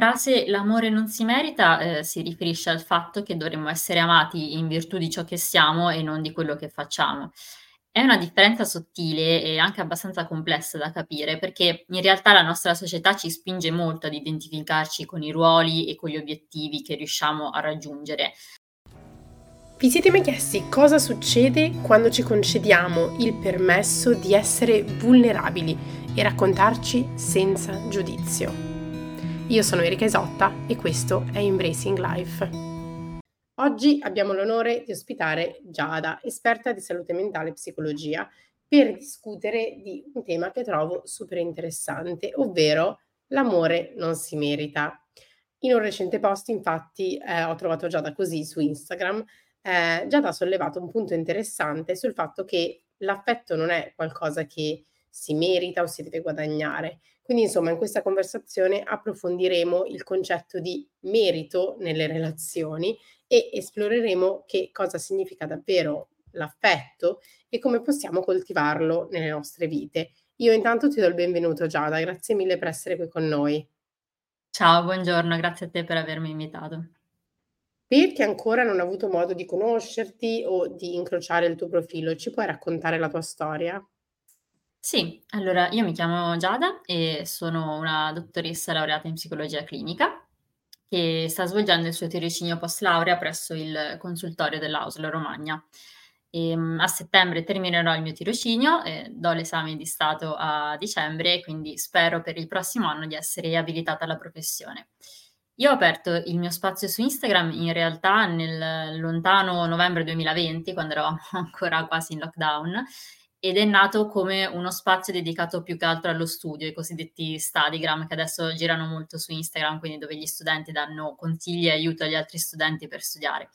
frase "l'amore non si merita", ehm, si riferisce al fatto che dovremmo essere amati in virtù di ciò che siamo e non di quello che facciamo. È una differenza sottile e anche abbastanza complessa da capire, perché in realtà la nostra società ci spinge molto ad identificarci con i ruoli e con gli obiettivi che riusciamo a raggiungere. Vi siete mai chiesti cosa succede quando ci concediamo il permesso di essere vulnerabili e raccontarci senza giudizio? Io sono Erika Isotta e questo è Embracing Life. Oggi abbiamo l'onore di ospitare Giada, esperta di salute mentale e psicologia, per discutere di un tema che trovo super interessante, ovvero l'amore non si merita. In un recente post, infatti, eh, ho trovato Giada così su Instagram eh, Giada ha sollevato un punto interessante sul fatto che l'affetto non è qualcosa che si merita o si deve guadagnare. Quindi, insomma, in questa conversazione approfondiremo il concetto di merito nelle relazioni e esploreremo che cosa significa davvero l'affetto e come possiamo coltivarlo nelle nostre vite. Io intanto ti do il benvenuto Giada, grazie mille per essere qui con noi. Ciao, buongiorno, grazie a te per avermi invitato. Per chi ancora non ha avuto modo di conoscerti o di incrociare il tuo profilo, ci puoi raccontare la tua storia? Sì, allora io mi chiamo Giada e sono una dottoressa laureata in psicologia clinica che sta svolgendo il suo tirocinio post laurea presso il consultorio dell'Ausla Romagna. E, ehm, a settembre terminerò il mio tirocinio, e do l'esame di Stato a dicembre, quindi spero per il prossimo anno di essere abilitata alla professione. Io ho aperto il mio spazio su Instagram in realtà nel lontano novembre 2020, quando eravamo ancora quasi in lockdown, ed è nato come uno spazio dedicato più che altro allo studio, i cosiddetti studygram che adesso girano molto su Instagram, quindi dove gli studenti danno consigli e aiuto agli altri studenti per studiare.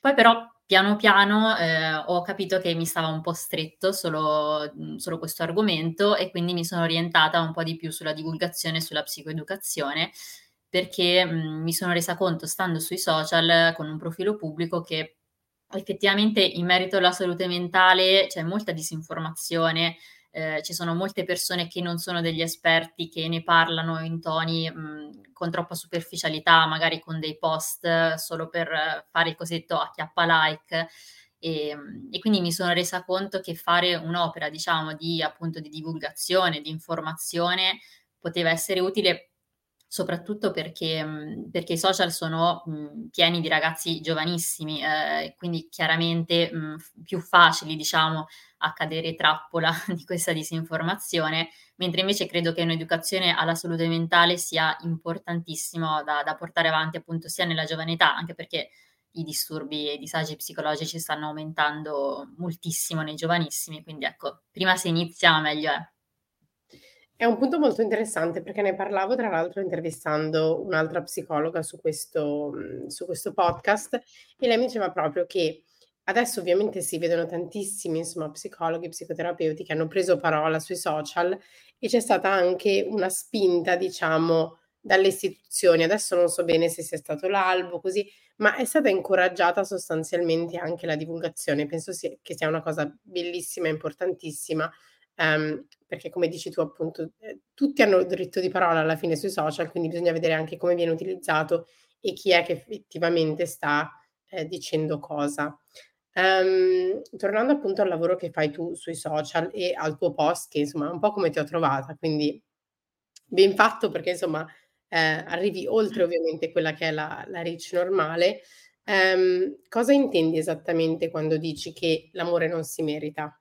Poi però piano piano eh, ho capito che mi stava un po' stretto solo, solo, questo argomento e quindi mi sono orientata un po' di più sulla divulgazione e sulla psicoeducazione perché mh, mhmm, mi sono resa conto, stando sui social con un profilo pubblico, che effettivamente in merito alla salute mentale c'è molta disinformazione. Eh, ci sono molte persone che non sono degli esperti, che ne parlano in toni mh, con troppa superficialità, magari con dei post solo per fare il cosiddetto acchiappa like. E, e, quindi mi sono resa conto che fare un'opera, diciamo, di appunto di divulgazione, di informazione poteva essere utile soprattutto perché, mhmm, perché i social sono mh, pieni di ragazzi giovanissimi, eh, quindi chiaramente mh, più facili, diciamo, a cadere trappola di questa disinformazione, mentre invece credo che un'educazione alla salute mentale sia importantissimo da, da portare avanti appunto sia nella giovane età, anche perché i disturbi e i disagi psicologici stanno aumentando moltissimo nei giovanissimi, quindi ecco, prima si inizia meglio è. È un punto molto interessante perché ne parlavo tra l'altro intervistando un'altra psicologa su questo, mhmm, su questo podcast e lei mi diceva proprio che adesso ovviamente si vedono tantissimi insomma psicologi, psicoterapeuti che hanno preso parola sui social e c'è stata anche una spinta diciamo dalle istituzioni, adesso non so bene se sia stato l'albo così, ma è stata incoraggiata sostanzialmente anche la divulgazione, penso sia, che sia una cosa bellissima importantissima ehm, perché come dici tu appunto eh, tutti hanno diritto di parola alla fine sui social, quindi bisogna vedere anche come viene utilizzato e chi è che effettivamente sta eh, dicendo cosa. Um, tornando appunto al lavoro che fai tu sui social e al tuo post, che insomma è un po' come ti ho trovata, quindi ben fatto perché insomma eh, arrivi oltre ovviamente quella che è la, la reach normale. Um, cosa intendi esattamente quando dici che l'amore non si merita?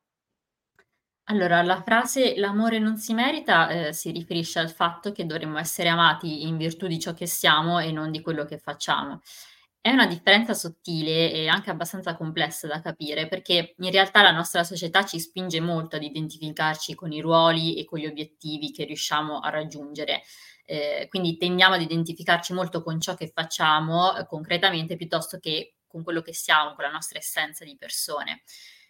Allora, la frase "l'amore non si merita", ehm, si riferisce al fatto che dovremmo essere amati in virtù di ciò che siamo e non di quello che facciamo. È una differenza sottile e anche abbastanza complessa da capire, perché in realtà la nostra società ci spinge molto ad identificarci con i ruoli e con gli obiettivi che riusciamo a raggiungere. Ehm, quindi tendiamo ad identificarci molto con ciò che facciamo, ehm, concretamente, piuttosto che con quello che siamo, con la nostra essenza di persone.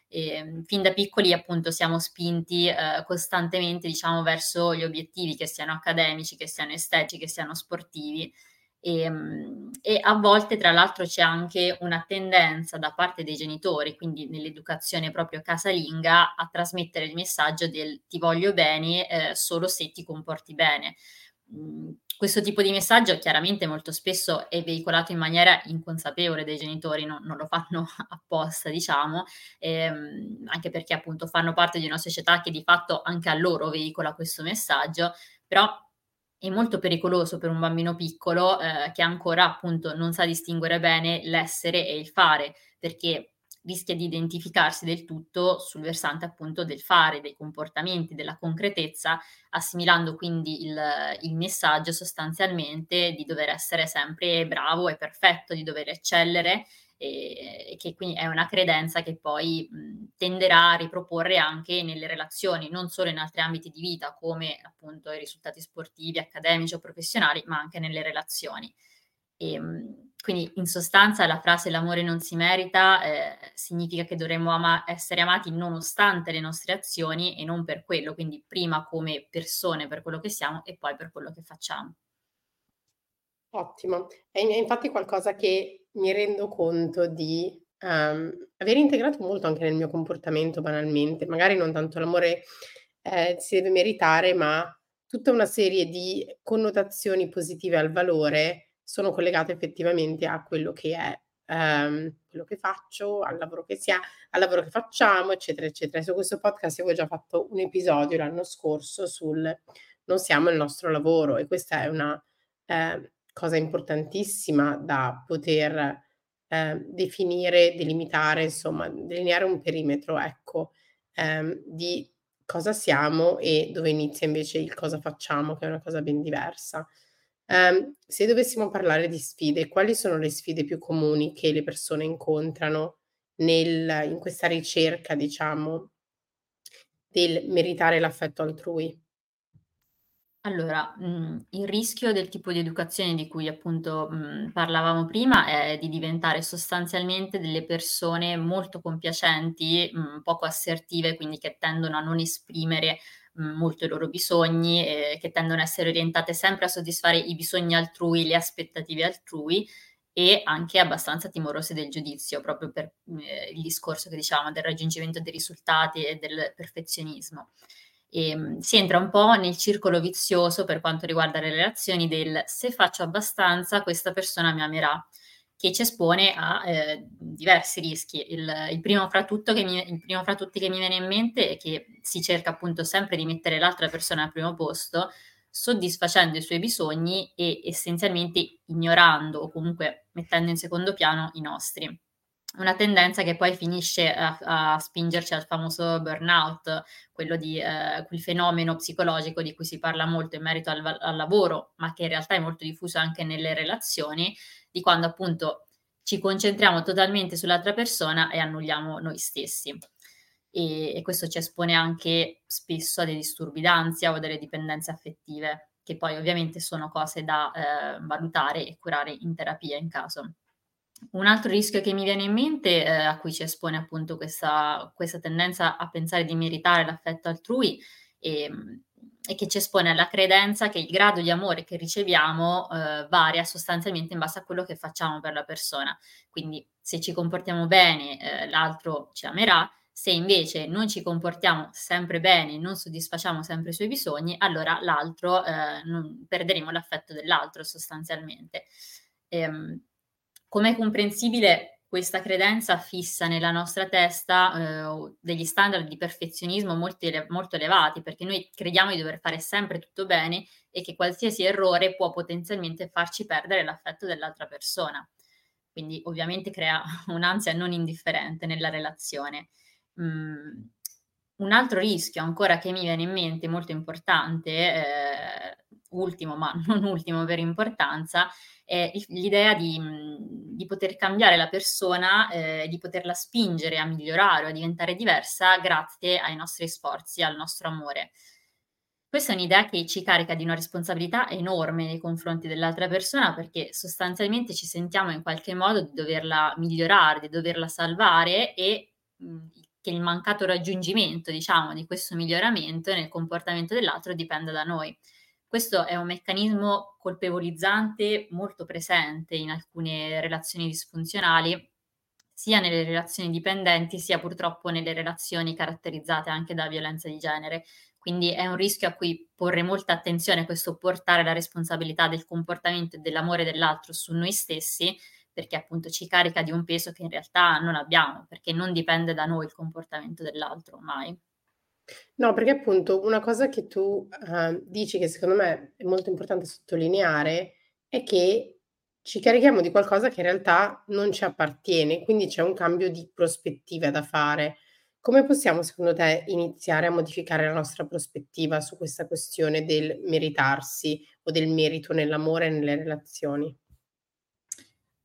E, fin da piccoli appunto siamo spinti eh, costantemente diciamo verso gli obiettivi che siano accademici, che siano estetici, che siano sportivi e, ehm, e, a volte tra l'altro c'è anche una tendenza da parte dei genitori, quindi nell'educazione proprio casalinga, a trasmettere il messaggio del ti voglio bene eh, solo se ti comporti bene. Questo tipo di messaggio chiaramente molto spesso è veicolato in maniera inconsapevole dai genitori, no non lo fanno apposta diciamo, ehm, anche perché appunto fanno parte di una società che di fatto anche a loro veicola questo messaggio, però è molto pericoloso per un bambino piccolo, ehm, che ancora appunto non sa distinguere bene l'essere e il fare, perché rischia di identificarsi del tutto sul versante appunto del fare, dei comportamenti, della concretezza, assimilando quindi il, il messaggio sostanzialmente di dover essere sempre bravo e perfetto, di dover eccellere e che quindi è una credenza che poi tenderà a riproporre anche nelle relazioni, non solo in altri ambiti di vita come appunto i risultati sportivi, accademici o professionali, ma anche nelle relazioni. E, ehm, quindi in sostanza la frase l'amore non si merita eh, significa che dovremmo ama- essere amati nonostante le nostre azioni e non per quello, quindi prima come persone per quello che siamo e poi per quello che facciamo. Ottimo, è infatti qualcosa che mi rendo conto di um, aver integrato molto anche nel mio comportamento banalmente, magari non tanto l'amore eh, si deve meritare, ma tutta una serie di connotazioni positive al valore sono collegate effettivamente a quello che è, ehm, quello che faccio, al lavoro che si ha, al lavoro che facciamo, eccetera, eccetera. Su questo podcast avevo già fatto un episodio l'anno scorso sul non siamo il nostro lavoro e questa è una eh, cosa importantissima da poter eh, definire, delimitare, insomma, delineare un perimetro, ecco, ehm, di cosa siamo e dove inizia invece il cosa facciamo, che è una cosa ben diversa. Ehm, se dovessimo parlare di sfide, quali sono le sfide più comuni che le persone incontrano nel in questa ricerca, diciamo, del meritare l'affetto altrui? Allora, mhmm, il rischio del tipo di educazione di cui appunto, mhmm, parlavamo prima è di diventare sostanzialmente delle persone molto compiacenti, mhmm, poco assertive, quindi che tendono a non esprimere molto i loro bisogni, ehm, che tendono a essere orientate sempre a soddisfare i bisogni altrui, le aspettative altrui e anche abbastanza timorose del giudizio, proprio per, ehm, il discorso che dicevamo del raggiungimento dei risultati e del perfezionismo. Ehm, si entra un po' nel circolo vizioso per quanto riguarda le relazioni del: se faccio abbastanza questa persona mi amerà che ci espone a eh, diversi rischi. Il, il, primo fra mi, il, primo fra tutti che mi viene in mente è che si cerca appunto sempre di mettere l'altra persona al primo posto, soddisfacendo i suoi bisogni e essenzialmente ignorando o comunque mettendo in secondo piano i nostri. Una tendenza che poi finisce a, a spingerci al famoso burnout, quello di eh, quel fenomeno psicologico di cui si parla molto in merito al, al lavoro, ma che in realtà è molto diffuso anche nelle relazioni, di quando appunto ci concentriamo totalmente sull'altra persona e annulliamo noi stessi. E, e questo ci espone anche spesso a dei disturbi d'ansia o delle dipendenze affettive, che poi ovviamente sono cose da eh, valutare e curare in terapia in caso. Un altro rischio che mi viene in mente, eh, a cui ci espone appunto questa, questa, tendenza a pensare di meritare l'affetto altrui, e, ehm, e che ci espone alla credenza che il grado di amore che riceviamo eh, varia sostanzialmente in base a quello che facciamo per la persona. Quindi se ci comportiamo bene, eh, l'altro ci amerà, se invece non ci comportiamo sempre bene, non soddisfacciamo sempre i suoi bisogni, allora l'altro eh, perderemo l'affetto dell'altro sostanzialmente. Ehm, come è comprensibile, questa credenza fissa nella nostra testa eh, degli standard di perfezionismo molto, molto, elevati, perché noi crediamo di dover fare sempre tutto bene e che qualsiasi errore può potenzialmente farci perdere l'affetto dell'altra persona. Quindi ovviamente crea un'ansia non indifferente nella relazione. Mm, un altro rischio ancora che mi viene in mente molto importante, eh, ultimo ma non ultimo per importanza, è l'idea di, di poter cambiare la persona, eh, di poterla spingere a migliorare o a diventare diversa grazie ai nostri sforzi, al nostro amore. Questa è un'idea che ci carica di una responsabilità enorme nei confronti dell'altra persona perché sostanzialmente ci sentiamo in qualche modo di doverla migliorare, di doverla salvare e mh, che il mancato raggiungimento, diciamo, di questo miglioramento nel comportamento dell'altro dipenda da noi. Questo è un meccanismo colpevolizzante molto presente in alcune relazioni disfunzionali, sia nelle relazioni dipendenti, sia purtroppo nelle relazioni caratterizzate anche da violenza di genere. Quindi è un rischio a cui porre molta attenzione, questo portare la responsabilità del comportamento e dell'amore dell'altro su noi stessi, perché appunto ci carica di un peso che in realtà non abbiamo, perché non dipende da noi il comportamento dell'altro mai. No, perché appunto una cosa che tu, uhm, dici che secondo me è molto importante sottolineare, è che ci carichiamo di qualcosa che in realtà non ci appartiene, quindi c'è un cambio di prospettiva da fare. Come possiamo secondo te iniziare a modificare la nostra prospettiva su questa questione del meritarsi o del merito nell'amore e nelle relazioni?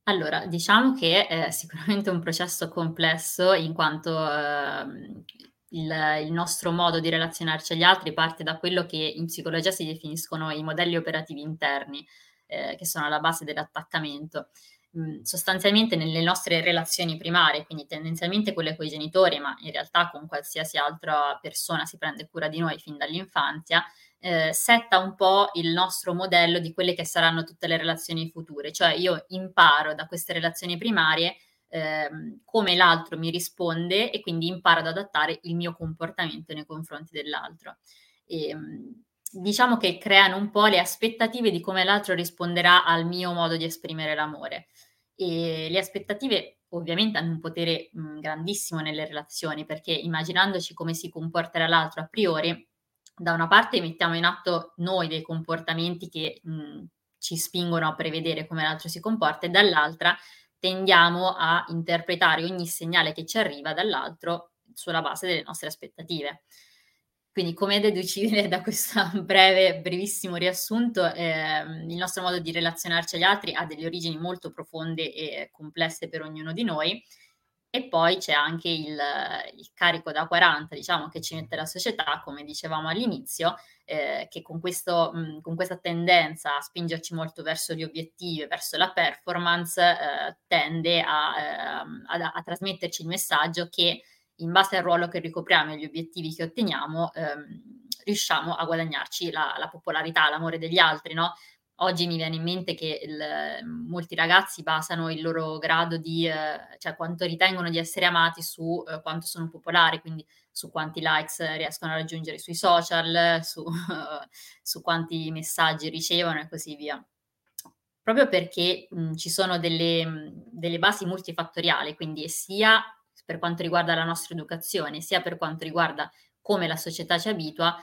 Allora, diciamo che è sicuramente un processo complesso in quanto, uhm, il il nostro modo di relazionarci agli altri parte da quello che in psicologia si definiscono i modelli operativi interni, ehm, che sono alla base dell'attaccamento. Mhmm, sostanzialmente nelle nostre relazioni primarie, quindi tendenzialmente quelle coi genitori, ma in realtà con qualsiasi altra persona si prende cura di noi fin dall'infanzia, ehm, setta un po' il nostro modello di quelle che saranno tutte le relazioni future. Cioè io imparo da queste relazioni primarie, ehm, come l'altro mi risponde e quindi imparo ad adattare il mio comportamento nei confronti dell'altro. Ehm, diciamo che creano un po' le aspettative di come l'altro risponderà al mio modo di esprimere l'amore. E le aspettative ovviamente hanno un potere, mhmm, grandissimo nelle relazioni, perché immaginandoci come si comporterà l'altro a priori, da una parte mettiamo in atto noi dei comportamenti che, mhmm, ci spingono a prevedere come l'altro si comporta e dall'altra tendiamo a interpretare ogni segnale che ci arriva dall'altro sulla base delle nostre aspettative. Quindi come deducibile da questo breve, brevissimo riassunto, ehm, il nostro modo di relazionarci agli altri ha delle origini molto profonde e complesse per ognuno di noi. E poi c'è anche il, il carico da 40, diciamo, che ci mette la società, come dicevamo all'inizio, eh, che con, questo, mh, con, questa tendenza a spingerci molto verso gli obiettivi, verso la performance, eh, tende a, eh, a, a trasmetterci il messaggio che in base al ruolo che ricopriamo e agli obiettivi che otteniamo, ehm, riusciamo a guadagnarci la, la, popolarità, l'amore degli altri, no? Oggi mi viene in mente che il, molti ragazzi basano il loro grado di, eh, cioè quanto ritengono di essere amati su eh, quanto sono popolari, quindi su quanti likes riescono a raggiungere sui social, su, su quanti messaggi ricevono e così via. Proprio perché mh, ci sono delle, delle basi multifattoriali, quindi sia per quanto riguarda la nostra educazione, sia per quanto riguarda come la società ci abitua,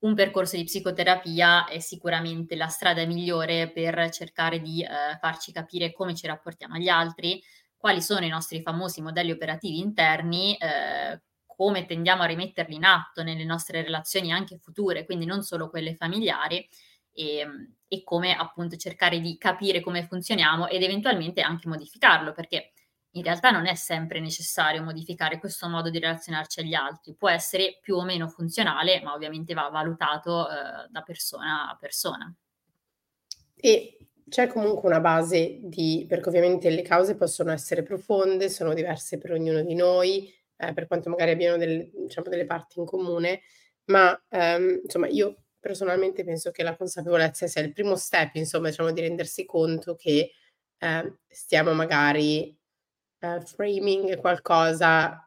un percorso di psicoterapia è sicuramente la strada migliore per cercare di eh, farci capire come ci rapportiamo agli altri, quali sono i nostri famosi modelli operativi interni, eh, come tendiamo a rimetterli in atto nelle nostre relazioni anche future, quindi non solo quelle familiari, e, e come appunto cercare di capire come funzioniamo ed eventualmente anche modificarlo, perché in realtà non è sempre necessario modificare questo modo di relazionarci agli altri, può essere più o meno funzionale, ma ovviamente va valutato eh, da persona a persona. E c'è comunque una base di perché ovviamente le cause possono essere profonde, sono diverse per ognuno di noi, eh, per quanto magari abbiano delle, diciamo, delle parti in comune, ma ehm, insomma io personalmente penso che la consapevolezza sia il primo step, insomma, diciamo, di rendersi conto che eh, stiamo magari ehm, framing qualcosa,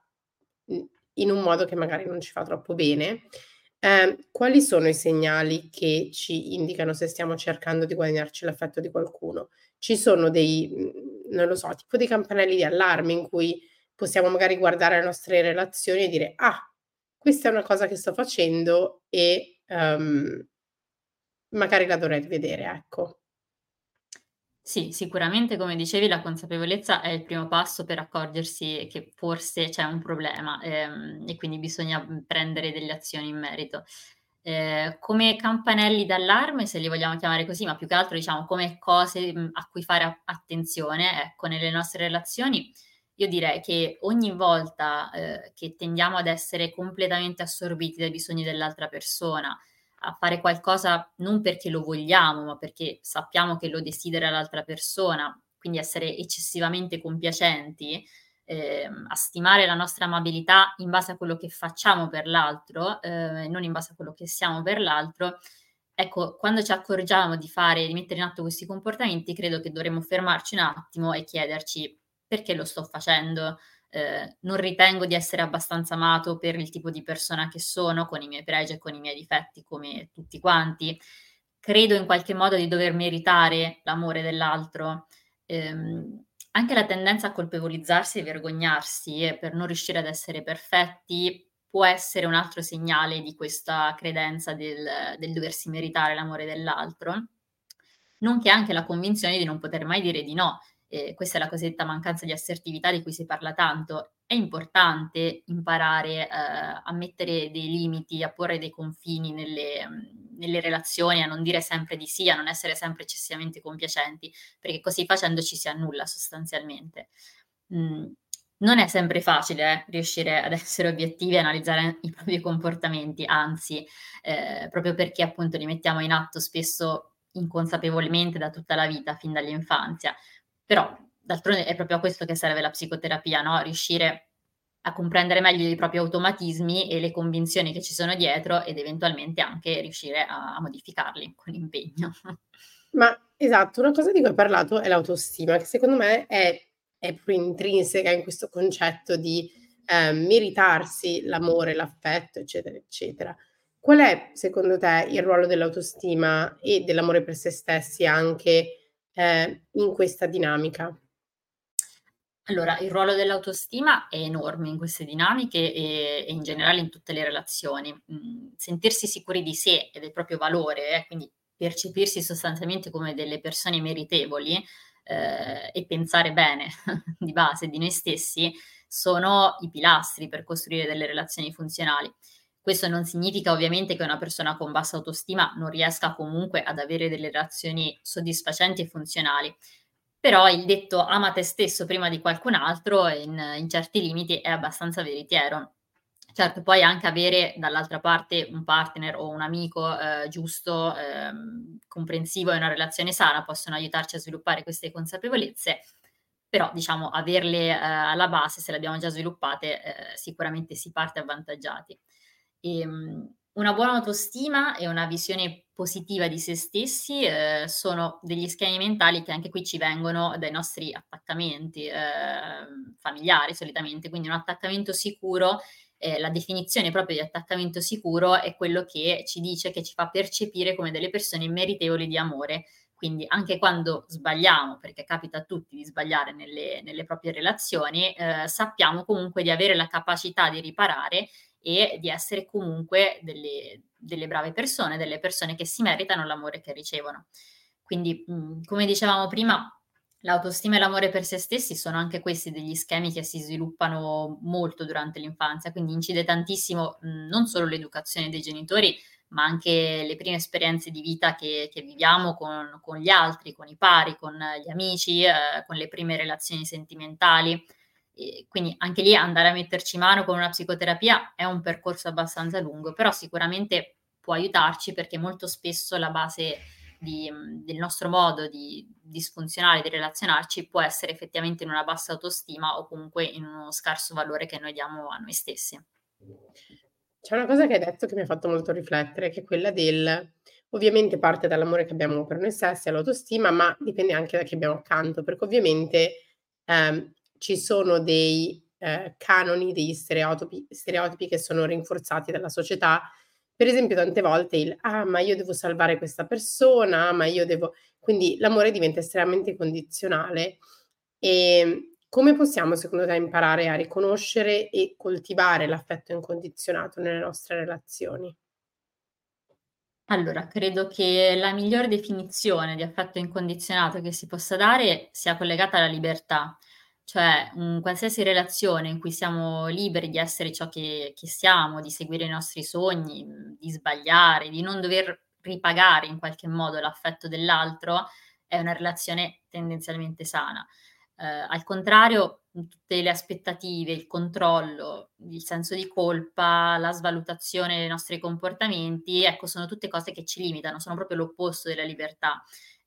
in un modo che magari non ci fa troppo bene. Ehm, quali sono i segnali che ci indicano se stiamo cercando di guadagnarci l'affetto di qualcuno? Ci sono dei, non lo so, tipo dei campanelli di allarme in cui possiamo magari guardare le nostre relazioni e dire: "Ah, questa è una cosa che sto facendo e, ehm, magari la dovrei rivedere", ecco. Sì, sicuramente come dicevi la consapevolezza è il primo passo per accorgersi che forse c'è un problema, ehm, e quindi bisogna, mhmm, prendere delle azioni in merito. Ehm, come campanelli d'allarme, se li vogliamo chiamare così, ma più che altro diciamo come cose, mhmm, a cui fare attenzione, ecco, nelle nostre relazioni, io direi che ogni volta, ehm, che tendiamo ad essere completamente assorbiti dai bisogni dell'altra persona, a fare qualcosa non perché lo vogliamo, ma perché sappiamo che lo desidera l'altra persona, quindi essere eccessivamente compiacenti, ehm, a stimare la nostra amabilità in base a quello che facciamo per l'altro, eh, non in base a quello che siamo per l'altro. Ecco, quando ci accorgiamo di fare, di mettere in atto questi comportamenti, credo che dovremmo fermarci un attimo e chiederci perché lo sto facendo, eh, non ritengo di essere abbastanza amato per il tipo di persona che sono, con i miei pregi e con i miei difetti come tutti quanti. Credo in qualche modo di dover meritare l'amore dell'altro. Ehm, anche la tendenza a colpevolizzarsi e vergognarsi eh, per non riuscire ad essere perfetti può essere un altro segnale di questa credenza del, del doversi meritare l'amore dell'altro, nonché anche la convinzione di non poter mai dire di no. Eh, questa è la cosiddetta mancanza di assertività di cui si parla tanto. È importante imparare eh, a mettere dei limiti, a porre dei confini nelle, nelle, relazioni, a non dire sempre di sì, a non essere sempre eccessivamente compiacenti, perché così facendo ci si annulla sostanzialmente. Mm, non è sempre facile eh, riuscire ad essere obiettivi e analizzare i propri comportamenti, anzi, eh, proprio perché appunto li mettiamo in atto spesso inconsapevolmente da tutta la vita, fin dall'infanzia. Però, d'altronde, è proprio a questo che serve la psicoterapia, no? Riuscire a comprendere meglio i propri automatismi e le convinzioni che ci sono dietro ed eventualmente anche riuscire a, a modificarli con impegno. Ma esatto, una cosa di cui hai parlato è l'autostima, che secondo me è è proprio intrinseca in questo concetto di eh, meritarsi l'amore, l'affetto, eccetera, eccetera. Qual è, secondo te, il ruolo dell'autostima e dell'amore per se stessi anche eh, in questa dinamica? Allora, il ruolo dell'autostima è enorme in queste dinamiche e, e in generale in tutte le relazioni. Mm, sentirsi sicuri di sé e del proprio valore, eh, quindi percepirsi sostanzialmente come delle persone meritevoli, eh, e pensare bene di base di noi stessi sono i pilastri per costruire delle relazioni funzionali. Questo non significa ovviamente che una persona con bassa autostima non riesca comunque ad avere delle relazioni soddisfacenti e funzionali. Però il detto ama te stesso prima di qualcun altro in, in certi limiti è abbastanza veritiero. Certo, poi anche avere dall'altra parte un partner o un amico eh, giusto, eh, comprensivo e una relazione sana possono aiutarci a sviluppare queste consapevolezze, però diciamo averle eh, alla base, se le abbiamo già sviluppate, eh, sicuramente si parte avvantaggiati. E, ehm, una buona autostima e una visione positiva di se stessi eh, sono degli schemi mentali che anche qui ci vengono dai nostri attaccamenti eh, familiari solitamente, quindi un attaccamento sicuro eh, la definizione proprio di attaccamento sicuro è quello che ci dice, che ci fa percepire come delle persone meritevoli di amore. Quindi anche quando sbagliamo, perché capita a tutti di sbagliare nelle, nelle proprie relazioni, eh, sappiamo comunque di avere la capacità di riparare e di essere comunque delle, delle brave persone, delle persone che si meritano l'amore che ricevono. Quindi, mh, come dicevamo prima, L'autostima e l'amore per se stessi sono anche questi degli schemi che si sviluppano molto durante l'infanzia, quindi incide tantissimo mh, non solo l'educazione dei genitori, ma anche le prime esperienze di vita che, che viviamo con, con, gli altri, con i pari, con gli amici, eh, con le prime relazioni sentimentali. Quindi anche lì andare a metterci mano con una psicoterapia è un percorso abbastanza lungo, però sicuramente può aiutarci perché molto spesso la base di, del nostro modo di disfunzionale di relazionarci può essere effettivamente in una bassa autostima o comunque in uno scarso valore che noi diamo a noi stessi. C'è una cosa che hai detto che mi ha fatto molto riflettere, che è quella del, ovviamente parte dall'amore che abbiamo per noi stessi, all'autostima, ma dipende anche da chi abbiamo accanto, perché ovviamente ehm, ci sono dei eh, canoni, degli stereotipi, stereotipi che sono rinforzati dalla società per esempio tante volte il: "Ah, ma io devo salvare questa persona, ah, ma io devo" quindi l'amore diventa estremamente condizionale. Ehm, come possiamo secondo te imparare a riconoscere e coltivare l'affetto incondizionato nelle nostre relazioni? Allora, credo che la migliore definizione di affetto incondizionato che si possa dare sia collegata alla libertà. Cioè, mhmm, qualsiasi relazione in cui siamo liberi di essere ciò che che siamo, di seguire i nostri sogni, di sbagliare, di non dover ripagare in qualche modo l'affetto dell'altro, è una relazione tendenzialmente sana. Ehm, al contrario, tutte le aspettative, il controllo, il senso di colpa, la svalutazione dei nostri comportamenti, ecco, sono tutte cose che ci limitano, sono proprio l'opposto della libertà.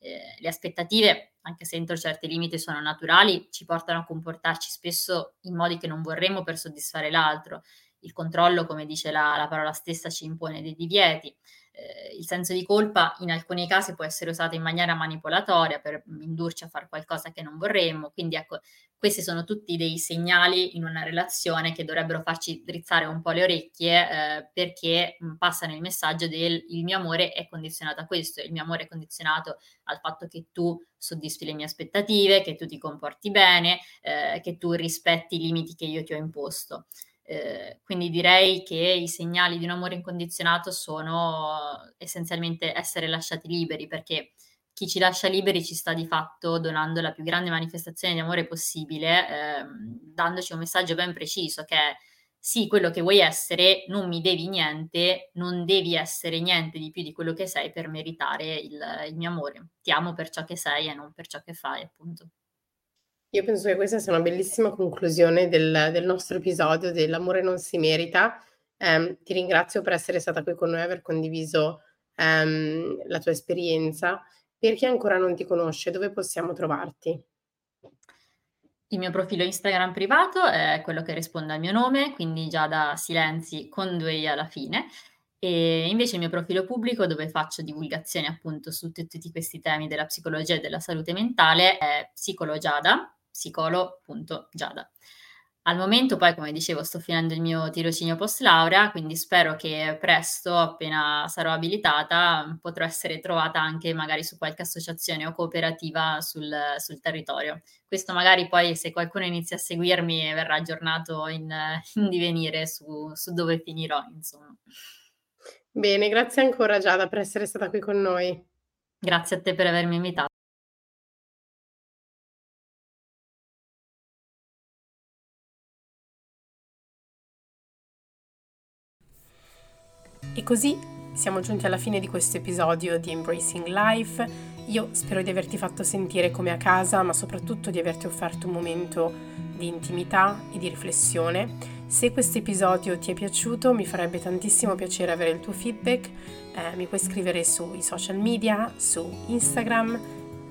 Ehm, le aspettative anche se entro certi limiti sono naturali, ci portano a comportarci spesso in modi che non vorremmo per soddisfare l'altro. Il controllo, come dice la, la parola stessa, ci impone dei divieti. Eh, il senso di colpa in alcuni casi può essere usato in maniera manipolatoria per indurci a fare qualcosa che non vorremmo, quindi ecco, questi sono tutti dei segnali in una relazione che dovrebbero farci drizzare un po' le orecchie eh, perché mh, passano il messaggio del il mio amore è condizionato a questo, il mio amore è condizionato al fatto che tu soddisfi le mie aspettative, che tu ti comporti bene, eh, che tu rispetti i limiti che io ti ho imposto. Eh, quindi direi che i segnali di un amore incondizionato sono essenzialmente essere lasciati liberi, perché chi ci lascia liberi ci sta di fatto donando la più grande manifestazione di amore possibile, ehm, dandoci un messaggio ben preciso che è sì, quello che vuoi essere, non mi devi niente, non devi essere niente di più di quello che sei per meritare il, il mio amore. Ti amo per ciò che sei e non per ciò che fai, appunto. Io penso che questa sia una bellissima conclusione del, del nostro episodio dell'amore non si merita. Eh, ti ringrazio per essere stata qui con noi e aver condiviso ehm, la tua esperienza. Per chi ancora non ti conosce, dove possiamo trovarti? Il mio profilo Instagram privato è quello che risponde al mio nome, quindi già da Silenzi con due i alla fine. E invece il mio profilo pubblico, dove faccio divulgazioni appunto su tutti questi temi della psicologia e della salute mentale, è Psicologiada, psicolo.giada. Al momento poi, come dicevo, sto finendo il mio tirocinio post laurea, quindi spero che presto, appena sarò abilitata, potrò essere trovata anche magari su qualche associazione o cooperativa sul, sul territorio. Questo magari poi se qualcuno inizia a seguirmi verrà aggiornato in, in divenire su, su dove finirò, insomma. Bene, grazie ancora Giada per essere stata qui con noi. Grazie a te per avermi invitato. E così siamo giunti alla fine di questo episodio di Embracing Life. Io spero di averti fatto sentire come a casa, ma soprattutto di averti offerto un momento di intimità e di riflessione. Se questo episodio ti è piaciuto, mi farebbe tantissimo piacere avere il tuo feedback. Eh, mi puoi scrivere sui social media, su Instagram,